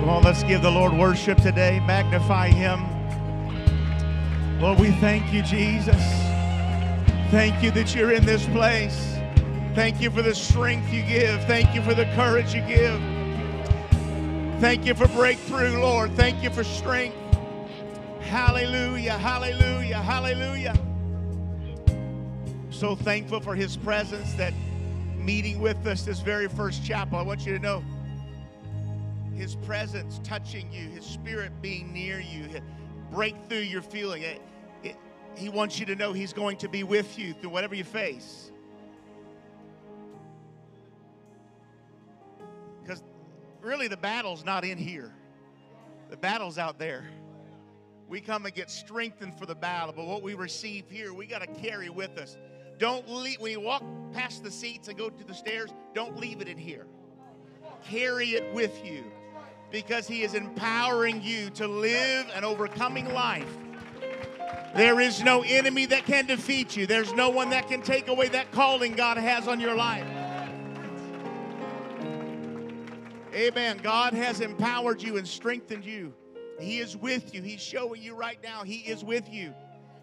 Come on, let's give the Lord worship today. Magnify Him. Lord, we thank you, Jesus. Thank you that you're in this place. Thank you for the strength you give. Thank you for the courage you give. Thank you for breakthrough, Lord. Thank you for strength. Hallelujah, hallelujah, hallelujah. So thankful for His presence that meeting with us this very first chapel. I want you to know His presence touching you, His Spirit being near you, breakthrough you're feeling. It, it, he wants you to know He's going to be with you through whatever you face. Because really, the battle's not in here, the battle's out there. We come and get strengthened for the battle, but what we receive here, we got to carry with us. Don't leave, when you walk past the seats and go to the stairs, don't leave it in here. Carry it with you because He is empowering you to live an overcoming life. There is no enemy that can defeat you, there's no one that can take away that calling God has on your life. Amen. God has empowered you and strengthened you. He is with you. He's showing you right now, He is with you.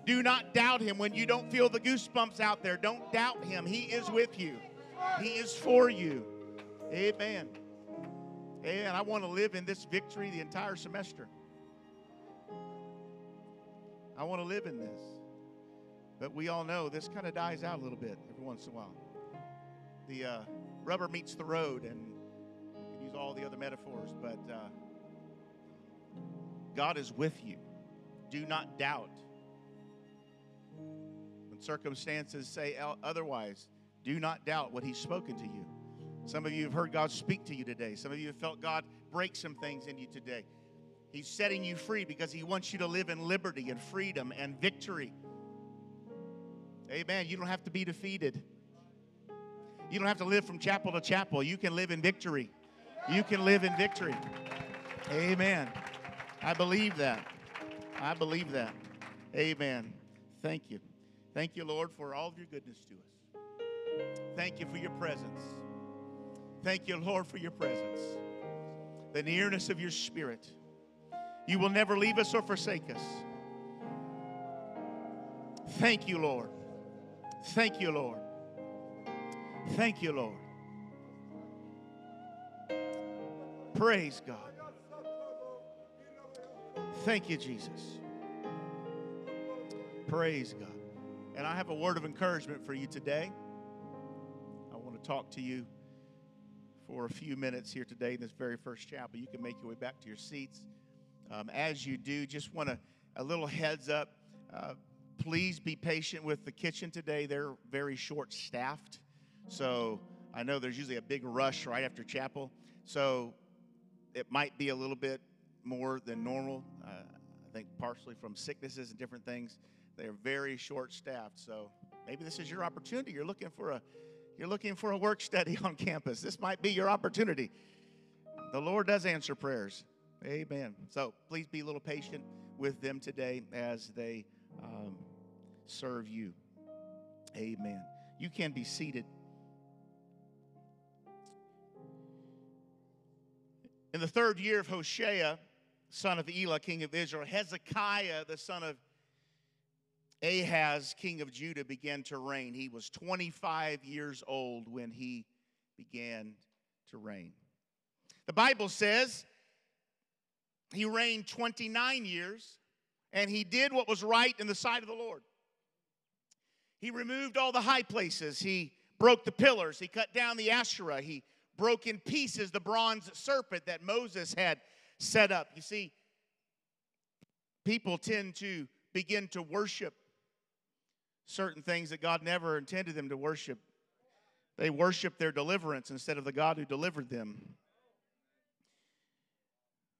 Do not doubt him when you don't feel the goosebumps out there. Don't doubt him. He is with you, he is for you. Amen. And I want to live in this victory the entire semester. I want to live in this. But we all know this kind of dies out a little bit every once in a while. The uh, rubber meets the road, and you can use all the other metaphors, but uh, God is with you. Do not doubt. When circumstances say otherwise, do not doubt what He's spoken to you. Some of you have heard God speak to you today. Some of you have felt God break some things in you today. He's setting you free because He wants you to live in liberty and freedom and victory. Amen. You don't have to be defeated. You don't have to live from chapel to chapel. You can live in victory. You can live in victory. Amen. I believe that. I believe that. Amen. Thank you. Thank you, Lord, for all of your goodness to us. Thank you for your presence. Thank you, Lord, for your presence. The nearness of your spirit. You will never leave us or forsake us. Thank you, Lord. Thank you, Lord. Thank you, Lord. Praise God. Thank you, Jesus. Praise God. And I have a word of encouragement for you today. I want to talk to you for a few minutes here today in this very first chapel. You can make your way back to your seats. Um, as you do, just want to, a little heads up. Uh, please be patient with the kitchen today. They're very short staffed. So I know there's usually a big rush right after chapel. So it might be a little bit more than normal. Uh, I think partially from sicknesses and different things. They're very short staffed. So maybe this is your opportunity. You're looking for a you're looking for a work study on campus. This might be your opportunity. The Lord does answer prayers. Amen. So please be a little patient with them today as they um, serve you. Amen. You can be seated. In the third year of Hoshea, son of Elah, king of Israel, Hezekiah, the son of Ahaz, king of Judah, began to reign. He was 25 years old when he began to reign. The Bible says he reigned 29 years and he did what was right in the sight of the Lord. He removed all the high places, he broke the pillars, he cut down the Asherah, he broke in pieces the bronze serpent that Moses had set up. You see, people tend to begin to worship certain things that God never intended them to worship. They worship their deliverance instead of the God who delivered them.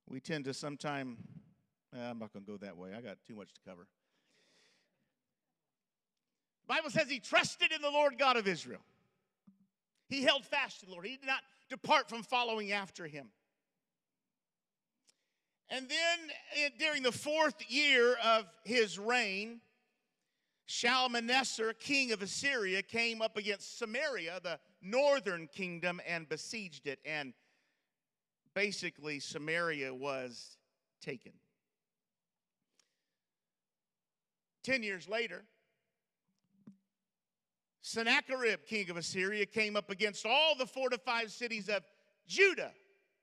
We tend to sometime, eh, I'm not going to go that way. I got too much to cover. The Bible says he trusted in the Lord God of Israel. He held fast to the Lord. He did not depart from following after him. And then eh, during the fourth year of his reign, Shalmaneser, king of Assyria, came up against Samaria, the northern kingdom, and besieged it and basically Samaria was taken. Ten years later, Sennacherib, king of Assyria, came up against all the fortified cities of Judah,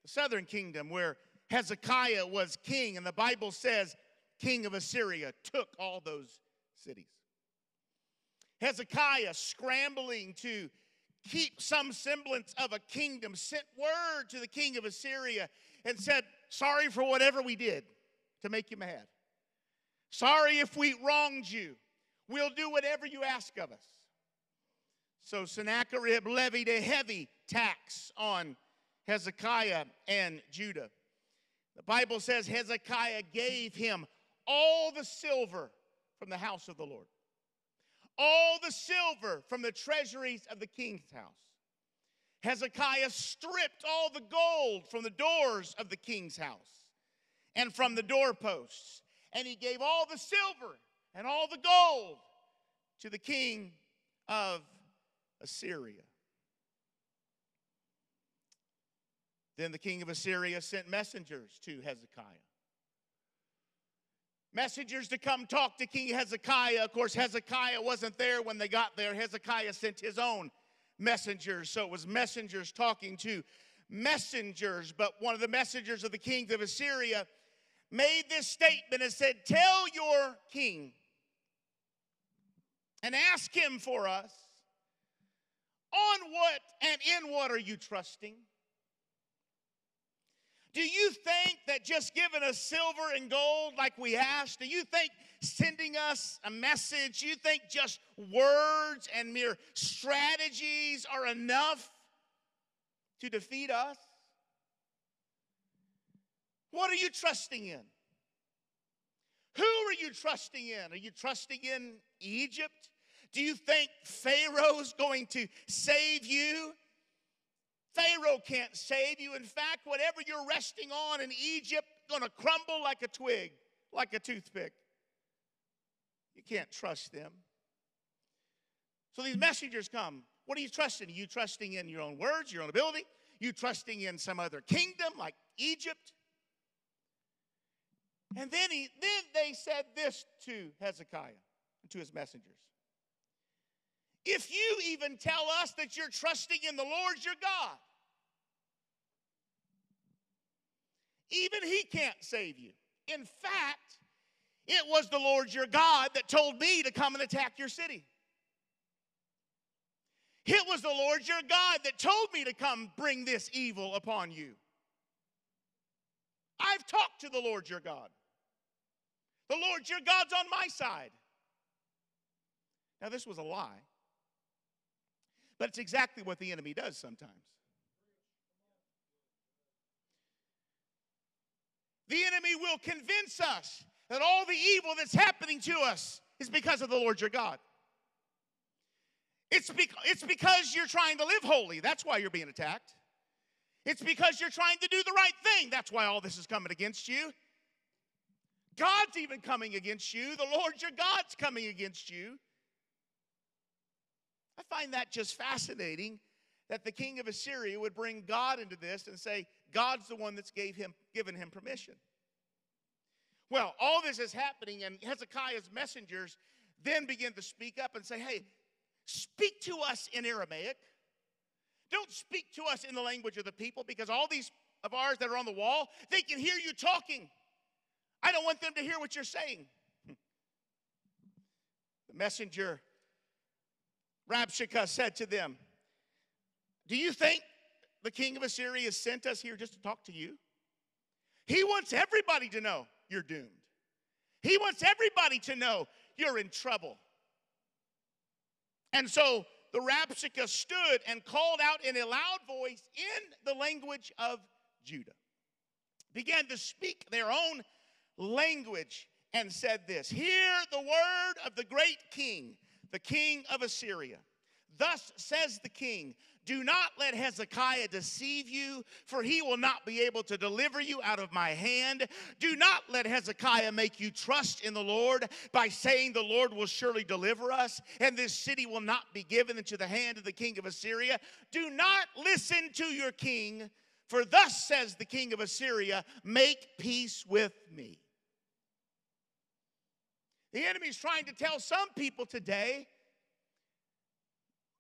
the southern kingdom, where Hezekiah was king. And the Bible says, king of Assyria took all those cities. Hezekiah, scrambling to keep some semblance of a kingdom, sent word to the king of Assyria and said, Sorry for whatever we did to make you mad. Sorry if we wronged you. We'll do whatever you ask of us. So Sennacherib levied a heavy tax on Hezekiah and Judah. The Bible says Hezekiah gave him all the silver from the house of the Lord, all the silver from the treasuries of the king's house. Hezekiah stripped all the gold from the doors of the king's house and from the doorposts, and he gave all the silver and all the gold to the king of Assyria. Then the king of Assyria sent messengers to Hezekiah. Messengers to come talk to King Hezekiah. Of course, Hezekiah wasn't there when they got there. Hezekiah sent his own messengers. So it was messengers talking to messengers. But one of the messengers of the king of Assyria made this statement and said, Tell your king and ask him for us on what and in what are you trusting? Do you think that just giving us silver and gold like we asked, do you think sending us a message, you think just words and mere strategies are enough to defeat us? What are you trusting in? Who are you trusting in? Are you trusting in Egypt? Do you think Pharaoh's going to save you? Pharaoh can't save you. In fact, whatever you're resting on in Egypt going to crumble like a twig, like a toothpick. You can't trust them. So these messengers come. What are you trusting? Are you trusting in your own words, your own ability? You trusting in some other kingdom like Egypt? And then he then they said this to Hezekiah and to his messengers. If you even tell us that you're trusting in the Lord your God, even He can't save you. In fact, it was the Lord your God that told me to come and attack your city. It was the Lord your God that told me to come bring this evil upon you. I've talked to the Lord your God. The Lord your God's on my side. Now, this was a lie. But it's exactly what the enemy does sometimes. The enemy will convince us that all the evil that's happening to us is because of the Lord your God. It's, be- it's because you're trying to live holy. That's why you're being attacked. It's because you're trying to do the right thing. That's why all this is coming against you. God's even coming against you. The Lord your God's coming against you. I find that just fascinating that the king of Assyria would bring God into this and say, God's the one that's gave him, given him permission. Well, all this is happening, and Hezekiah's messengers then begin to speak up and say, Hey, speak to us in Aramaic. Don't speak to us in the language of the people because all these of ours that are on the wall, they can hear you talking. I don't want them to hear what you're saying. The messenger Rabshakeh said to them, Do you think the king of Assyria has sent us here just to talk to you? He wants everybody to know you're doomed. He wants everybody to know you're in trouble. And so the Rabshakeh stood and called out in a loud voice in the language of Judah, began to speak their own language, and said this Hear the word of the great king the king of Assyria. Thus says the king, do not let Hezekiah deceive you, for he will not be able to deliver you out of my hand. Do not let Hezekiah make you trust in the Lord by saying, The Lord will surely deliver us, and this city will not be given into the hand of the king of Assyria. Do not listen to your king, For thus says the king of Assyria, make peace with me. The enemy's trying to tell some people today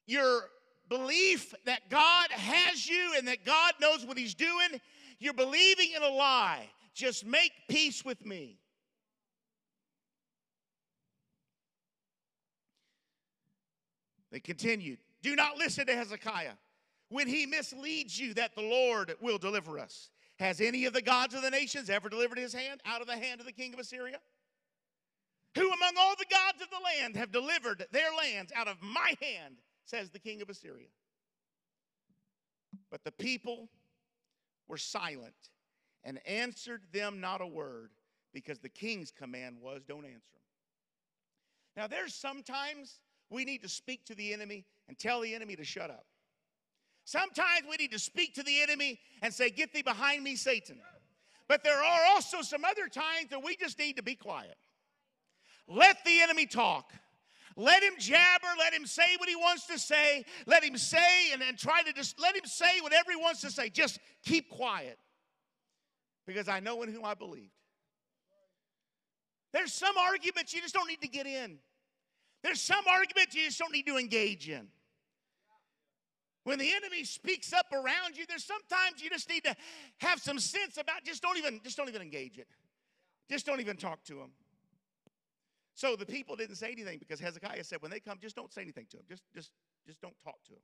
your belief that God has you and that God knows what He's doing, you're believing in a lie. Just make peace with me. They continued, Do not listen to Hezekiah when he misleads you that the Lord will deliver us. Has any of the gods of the nations ever delivered his hand out of the hand of the king of Assyria? Who among all the gods of the land have delivered their lands out of my hand, says the king of Assyria? But the people were silent and answered them not a word because the king's command was don't answer them. Now, there's sometimes we need to speak to the enemy and tell the enemy to shut up. Sometimes we need to speak to the enemy and say, Get thee behind me, Satan. But there are also some other times that we just need to be quiet. Let the enemy talk. Let him jabber, let him say what he wants to say, let him say and, and try to just let him say whatever he wants to say. Just keep quiet because I know in whom I believed. There's some arguments you just don't need to get in. There's some arguments you just don't need to engage in. When the enemy speaks up around you, there's sometimes you just need to have some sense about just don't even just don't even engage it. Just don't even talk to him. So the people didn't say anything because Hezekiah said, when they come, just don't say anything to them. Just, just, just don't talk to them.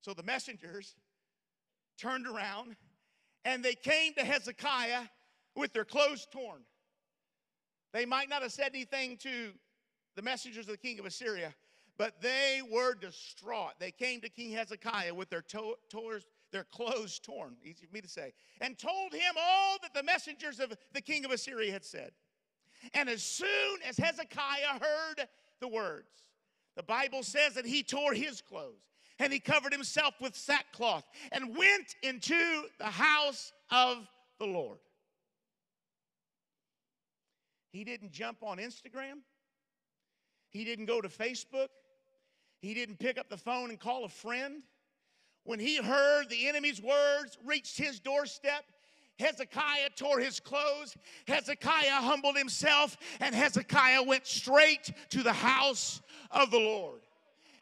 So the messengers turned around and they came to Hezekiah with their clothes torn. They might not have said anything to the messengers of the king of Assyria, but they were distraught. They came to King Hezekiah with their, to- their clothes torn, easy for me to say, and told him all that the messengers of the king of Assyria had said. And as soon as Hezekiah heard the words, the Bible says that he tore his clothes and he covered himself with sackcloth and went into the house of the Lord. He didn't jump on Instagram. He didn't go to Facebook. He didn't pick up the phone and call a friend. When he heard the enemy's words reached his doorstep, Hezekiah tore his clothes. Hezekiah humbled himself, and Hezekiah went straight to the house of the Lord.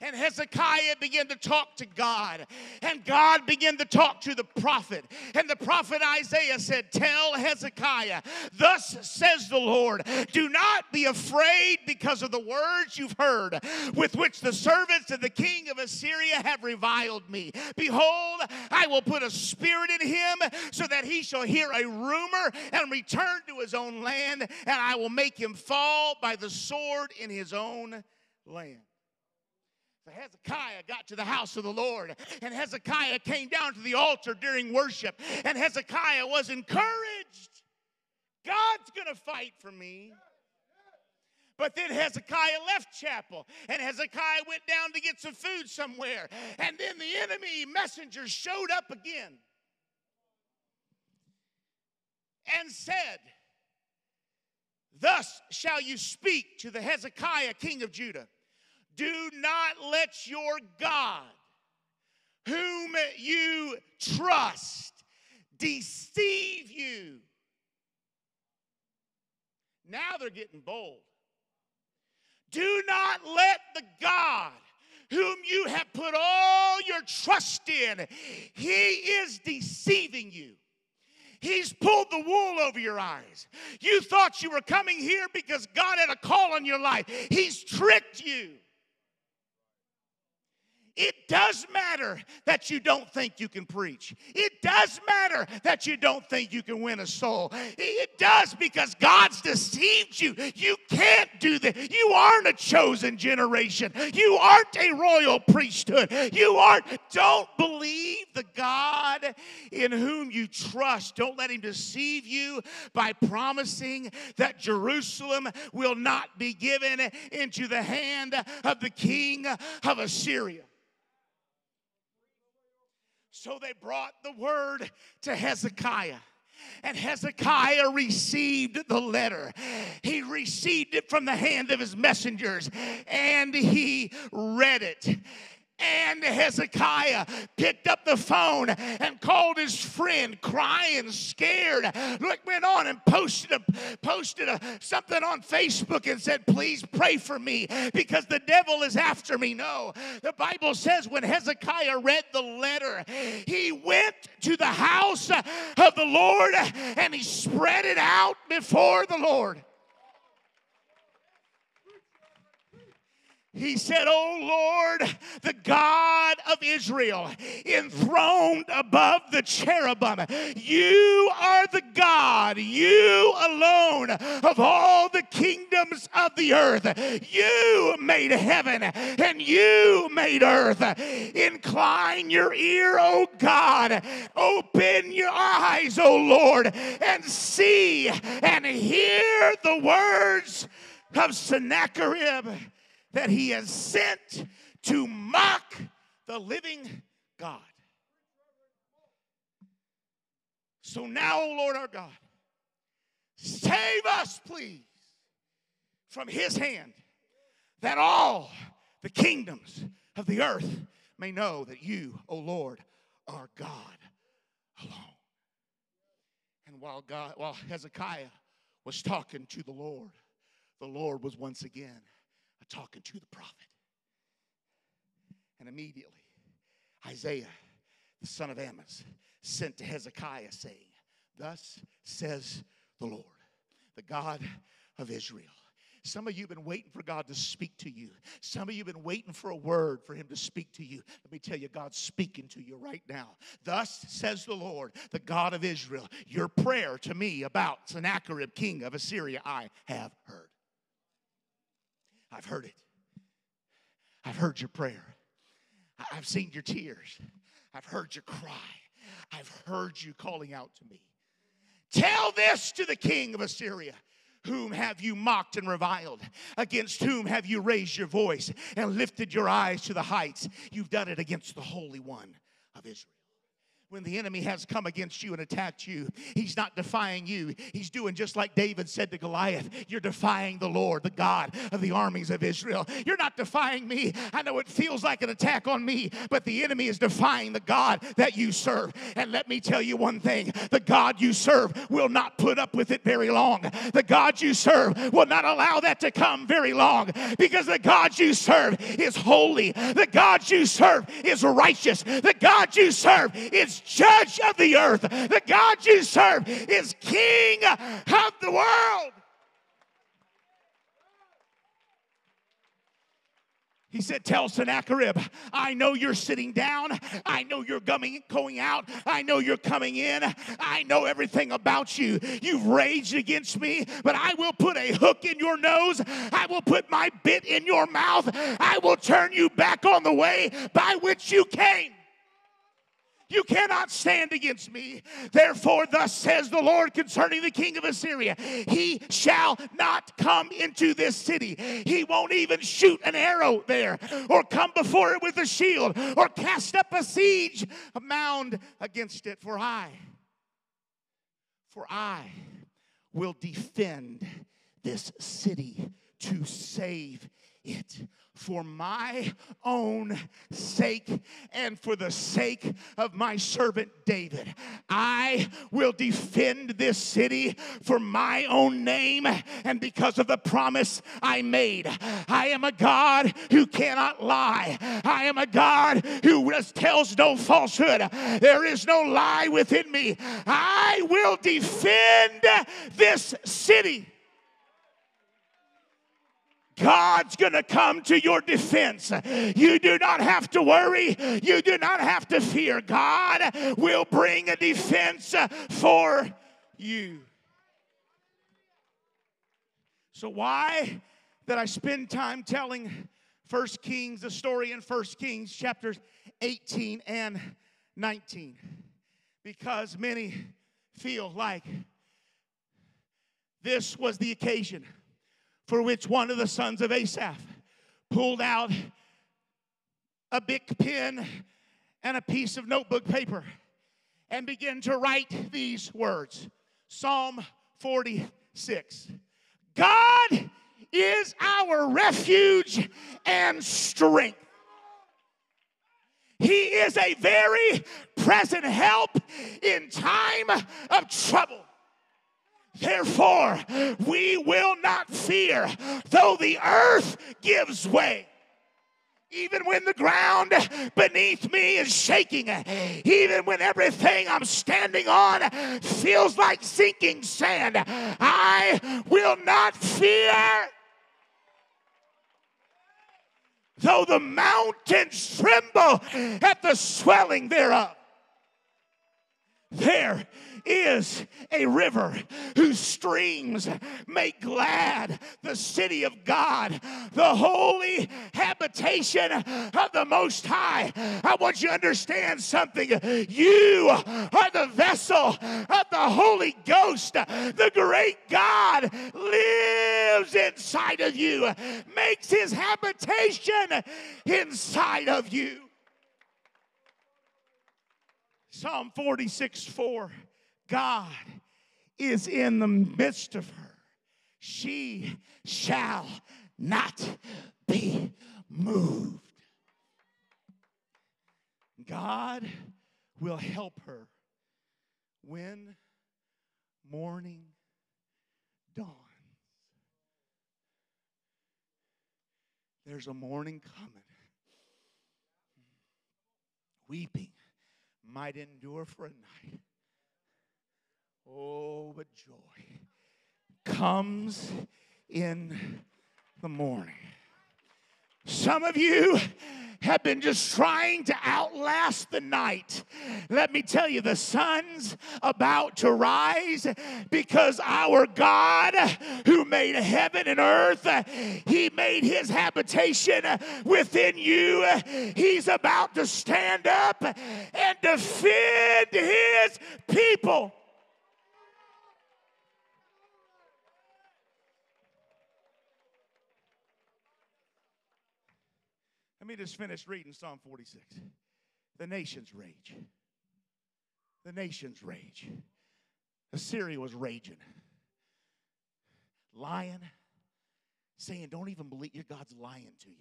And Hezekiah began to talk to God. And God began to talk to the prophet. And the prophet Isaiah said, Tell Hezekiah, thus says the Lord, do not be afraid because of the words you've heard, with which the servants of the king of Assyria have reviled me. Behold, I will put a spirit in him so that he shall hear a rumor and return to his own land, and I will make him fall by the sword in his own land. So Hezekiah got to the house of the Lord, and Hezekiah came down to the altar during worship, and Hezekiah was encouraged. God's gonna fight for me. But then Hezekiah left chapel, and Hezekiah went down to get some food somewhere. And then the enemy messengers showed up again and said, Thus shall you speak to the Hezekiah, king of Judah. Do not let your God, whom you trust, deceive you. Now they're getting bold. Do not let the God whom you have put all your trust in, he is deceiving you. He's pulled the wool over your eyes. You thought you were coming here because God had a call on your life. He's tricked you. It does matter that you don't think you can preach. It does matter that you don't think you can win a soul. It does because God's deceived you. You can't do that. You aren't a chosen generation. You aren't a royal priesthood. You aren't. Don't believe the God in whom you trust. Don't let him deceive you by promising that Jerusalem will not be given into the hand of the king of Assyria. So they brought the word to Hezekiah. And Hezekiah received the letter. He received it from the hand of his messengers and he read it. And Hezekiah picked up the phone and called his friend, crying, scared. Look, went on and posted a, posted a, something on Facebook and said, "Please pray for me because the devil is after me." No, the Bible says when Hezekiah read the letter, he went to the house of the Lord and he spread it out before the Lord. He said, Oh Lord, the God of Israel, enthroned above the cherubim, you are the God, you alone of all the kingdoms of the earth. You made heaven and you made earth. Incline your ear, O God. Open your eyes, O Lord, and see and hear the words of Sennacherib that he has sent to mock the living God. So now, O Lord our God, save us, please, from his hand, that all the kingdoms of the earth may know that you, O Lord, are God alone. And while God, while Hezekiah was talking to the Lord, the Lord was once again talking to the prophet. And immediately, Isaiah, the son of Amos, sent to Hezekiah, saying, Thus says the Lord, the God of Israel. Some of you have been waiting for God to speak to you. Some of you have been waiting for a word for Him to speak to you. Let me tell you, God's speaking to you right now. Thus says the Lord, the God of Israel, your prayer to me about Sennacherib, king of Assyria, I have heard. I've heard it. I've heard your prayer. I've seen your tears. I've heard your cry. I've heard you calling out to me. Tell this to the king of Assyria. Whom have you mocked and reviled? Against whom have you raised your voice and lifted your eyes to the heights? You've done it against the Holy One of Israel when the enemy has come against you and attacked you, he's not defying you. He's doing just like David said to Goliath You're defying the Lord, the God of the armies of Israel. You're not defying me. I know it feels like an attack on me, but the enemy is defying the God that you serve. And let me tell you one thing the God you serve will not put up with it very long. The God you serve will not allow that to come very long because the God you serve is holy. The God you serve is righteous. The God you serve is judge of the earth. The God you serve is king of the world. He said, Tell Sennacherib, I know you're sitting down. I know you're coming, going out. I know you're coming in. I know everything about you. You've raged against me, but I will put a hook in your nose. I will put my bit in your mouth. I will turn you back on the way by which you came. You cannot stand against me. Therefore, thus says the Lord concerning the king of Assyria He shall not come into this city. He won't even shoot an arrow there, or come before it with a shield, or cast up a siege, a mound against it. For I, for I will defend this city to save it for my own sake and for the sake of my servant David. I will defend this city for my own name and because of the promise I made. I am a God who cannot lie. I am a God who tells no falsehood. There is no lie within me. I will defend this city. God's going to come to your defense. You do not have to worry. You do not have to fear. God will bring a defense for you. So, why did I spend time telling First Kings, the story in First Kings chapters 18 and 19? Because many feel like this was the occasion for which one of the sons of Asaph pulled out a big pen and a piece of notebook paper and began to write these words. Psalm 46 God is our refuge and strength. He is a very present help in time of trouble. Therefore, we will not fear, though the earth gives way. Even when the ground beneath me is shaking, even when everything I'm standing on feels like sinking sand, I will not fear. Though the mountains tremble at the swelling thereof. There is a river whose streams make glad the city of God, the holy habitation of the Most High. I want you to understand something. You are the vessel of the Holy Ghost. The great God lives inside of you, makes his habitation inside of you. Psalm 46 4 God is in the midst of her. She shall not be moved. God will help her when morning dawns. There's a morning coming. Weeping might endure for a night Oh, but joy comes in the morning. Some of you have been just trying to outlast the night. Let me tell you, the sun's about to rise because our God, who made heaven and earth, He made His habitation within you. He's about to stand up and defend His people. Me just finish reading Psalm 46. The nations rage. The nations rage. Assyria was raging. Lying, saying, Don't even believe your God's lying to you.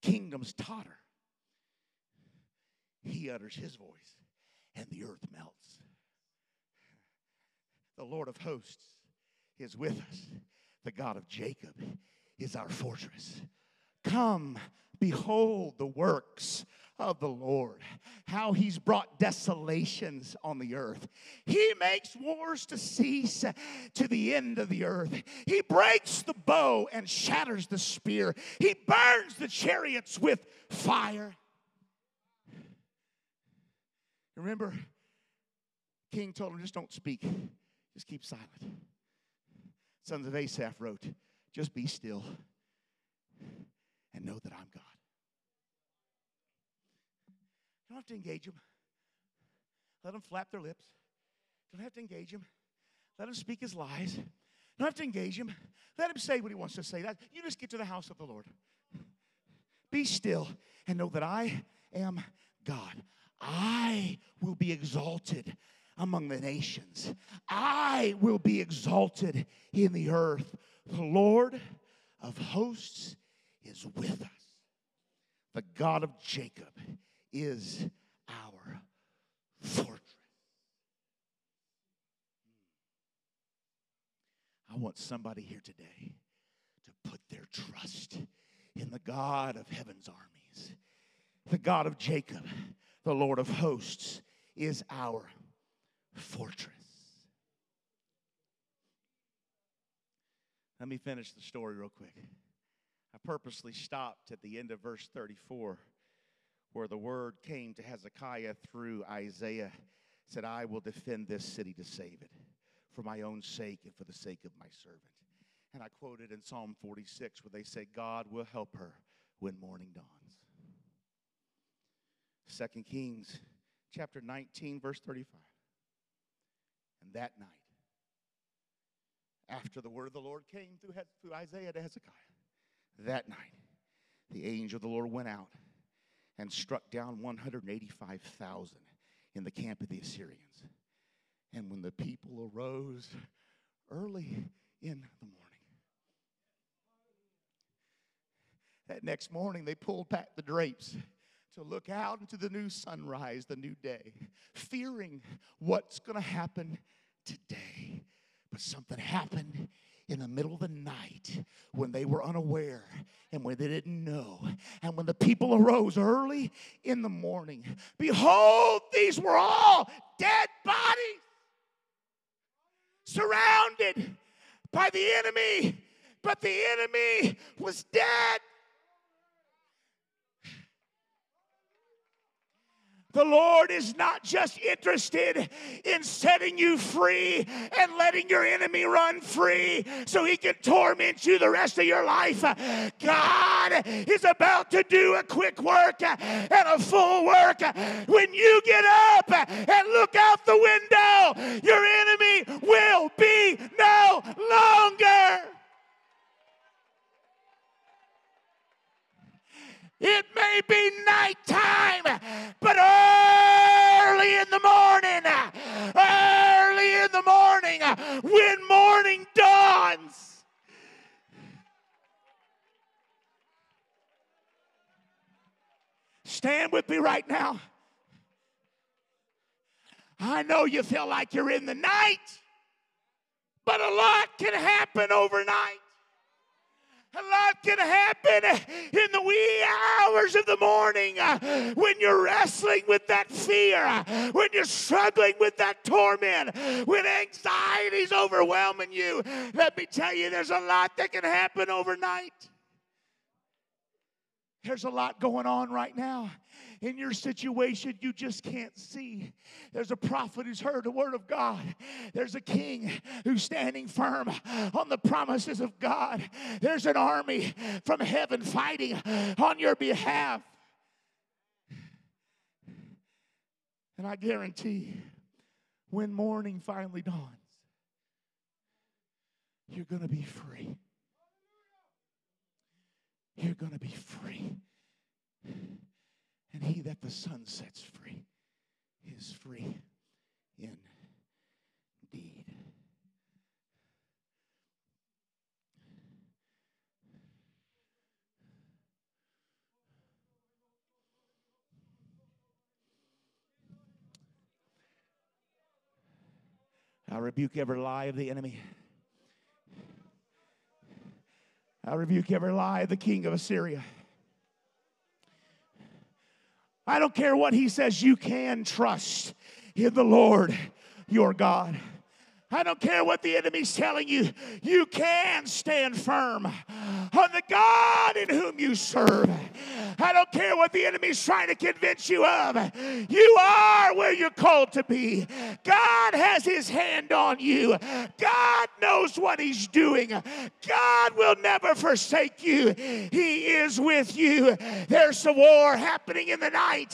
Kingdoms totter. He utters his voice, and the earth melts. The Lord of hosts is with us. The God of Jacob is our fortress. Come, behold the works of the Lord, how he's brought desolations on the earth. He makes wars to cease to the end of the earth. He breaks the bow and shatters the spear. He burns the chariots with fire. Remember, King told him, just don't speak, just keep silent. Sons of Asaph wrote, just be still and know that I'm God. You don't have to engage them. Let them flap their lips. You don't have to engage him. Let him speak his lies. You don't have to engage him. Let him say what he wants to say. That, you just get to the house of the Lord. Be still and know that I am God. I will be exalted among the nations. I will be exalted in the earth. The Lord of hosts is with us. The God of Jacob is our fortress. I want somebody here today to put their trust in the God of heaven's armies. The God of Jacob, the Lord of hosts, is our fortress. Let me finish the story real quick. I purposely stopped at the end of verse 34 where the word came to Hezekiah through Isaiah said, I will defend this city to save it for my own sake and for the sake of my servant. And I quoted in Psalm 46 where they say, God will help her when morning dawns. Second Kings chapter 19, verse 35. And that night, after the word of the Lord came through, through Isaiah to Hezekiah, that night, the angel of the Lord went out and struck down 185,000 in the camp of the Assyrians. And when the people arose early in the morning, that next morning they pulled back the drapes to look out into the new sunrise, the new day, fearing what's going to happen today. But something happened in the middle of the night when they were unaware and when they didn't know. And when the people arose early in the morning, behold, these were all dead bodies surrounded by the enemy, but the enemy was dead. The Lord is not just interested in setting you free and letting your enemy run free so he can torment you the rest of your life. God is about to do a quick work and a full work. When you get up and look out the window, your enemy will be no longer. It may be nighttime, but early in the morning, early in the morning, when morning dawns, stand with me right now. I know you feel like you're in the night, but a lot can happen overnight. A lot can happen in the wee hours of the morning uh, when you're wrestling with that fear, uh, when you're struggling with that torment, when anxiety's overwhelming you. Let me tell you, there's a lot that can happen overnight. There's a lot going on right now in your situation you just can't see. There's a prophet who's heard the word of God. There's a king who's standing firm on the promises of God. There's an army from heaven fighting on your behalf. And I guarantee when morning finally dawns, you're going to be free. You're going to be free. And he that the Son sets free is free indeed. I rebuke every lie of the enemy. I rebuke every lie of the king of Assyria. I don't care what he says, you can trust in the Lord your God. I don't care what the enemy's telling you, you can stand firm on the God in whom you serve. I don't care what the enemy's trying to convince you of. You are where you're called to be. God has his hand on you. God knows what he's doing. God will never forsake you. He is with you. There's some war happening in the night.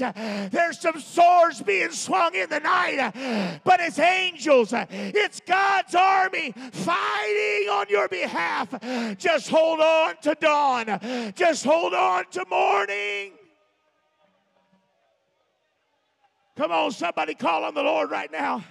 There's some swords being swung in the night. But it's angels. It's God's army fighting on your behalf. Just hold on to dawn. Just hold on to morning. Come on, somebody call on the Lord right now.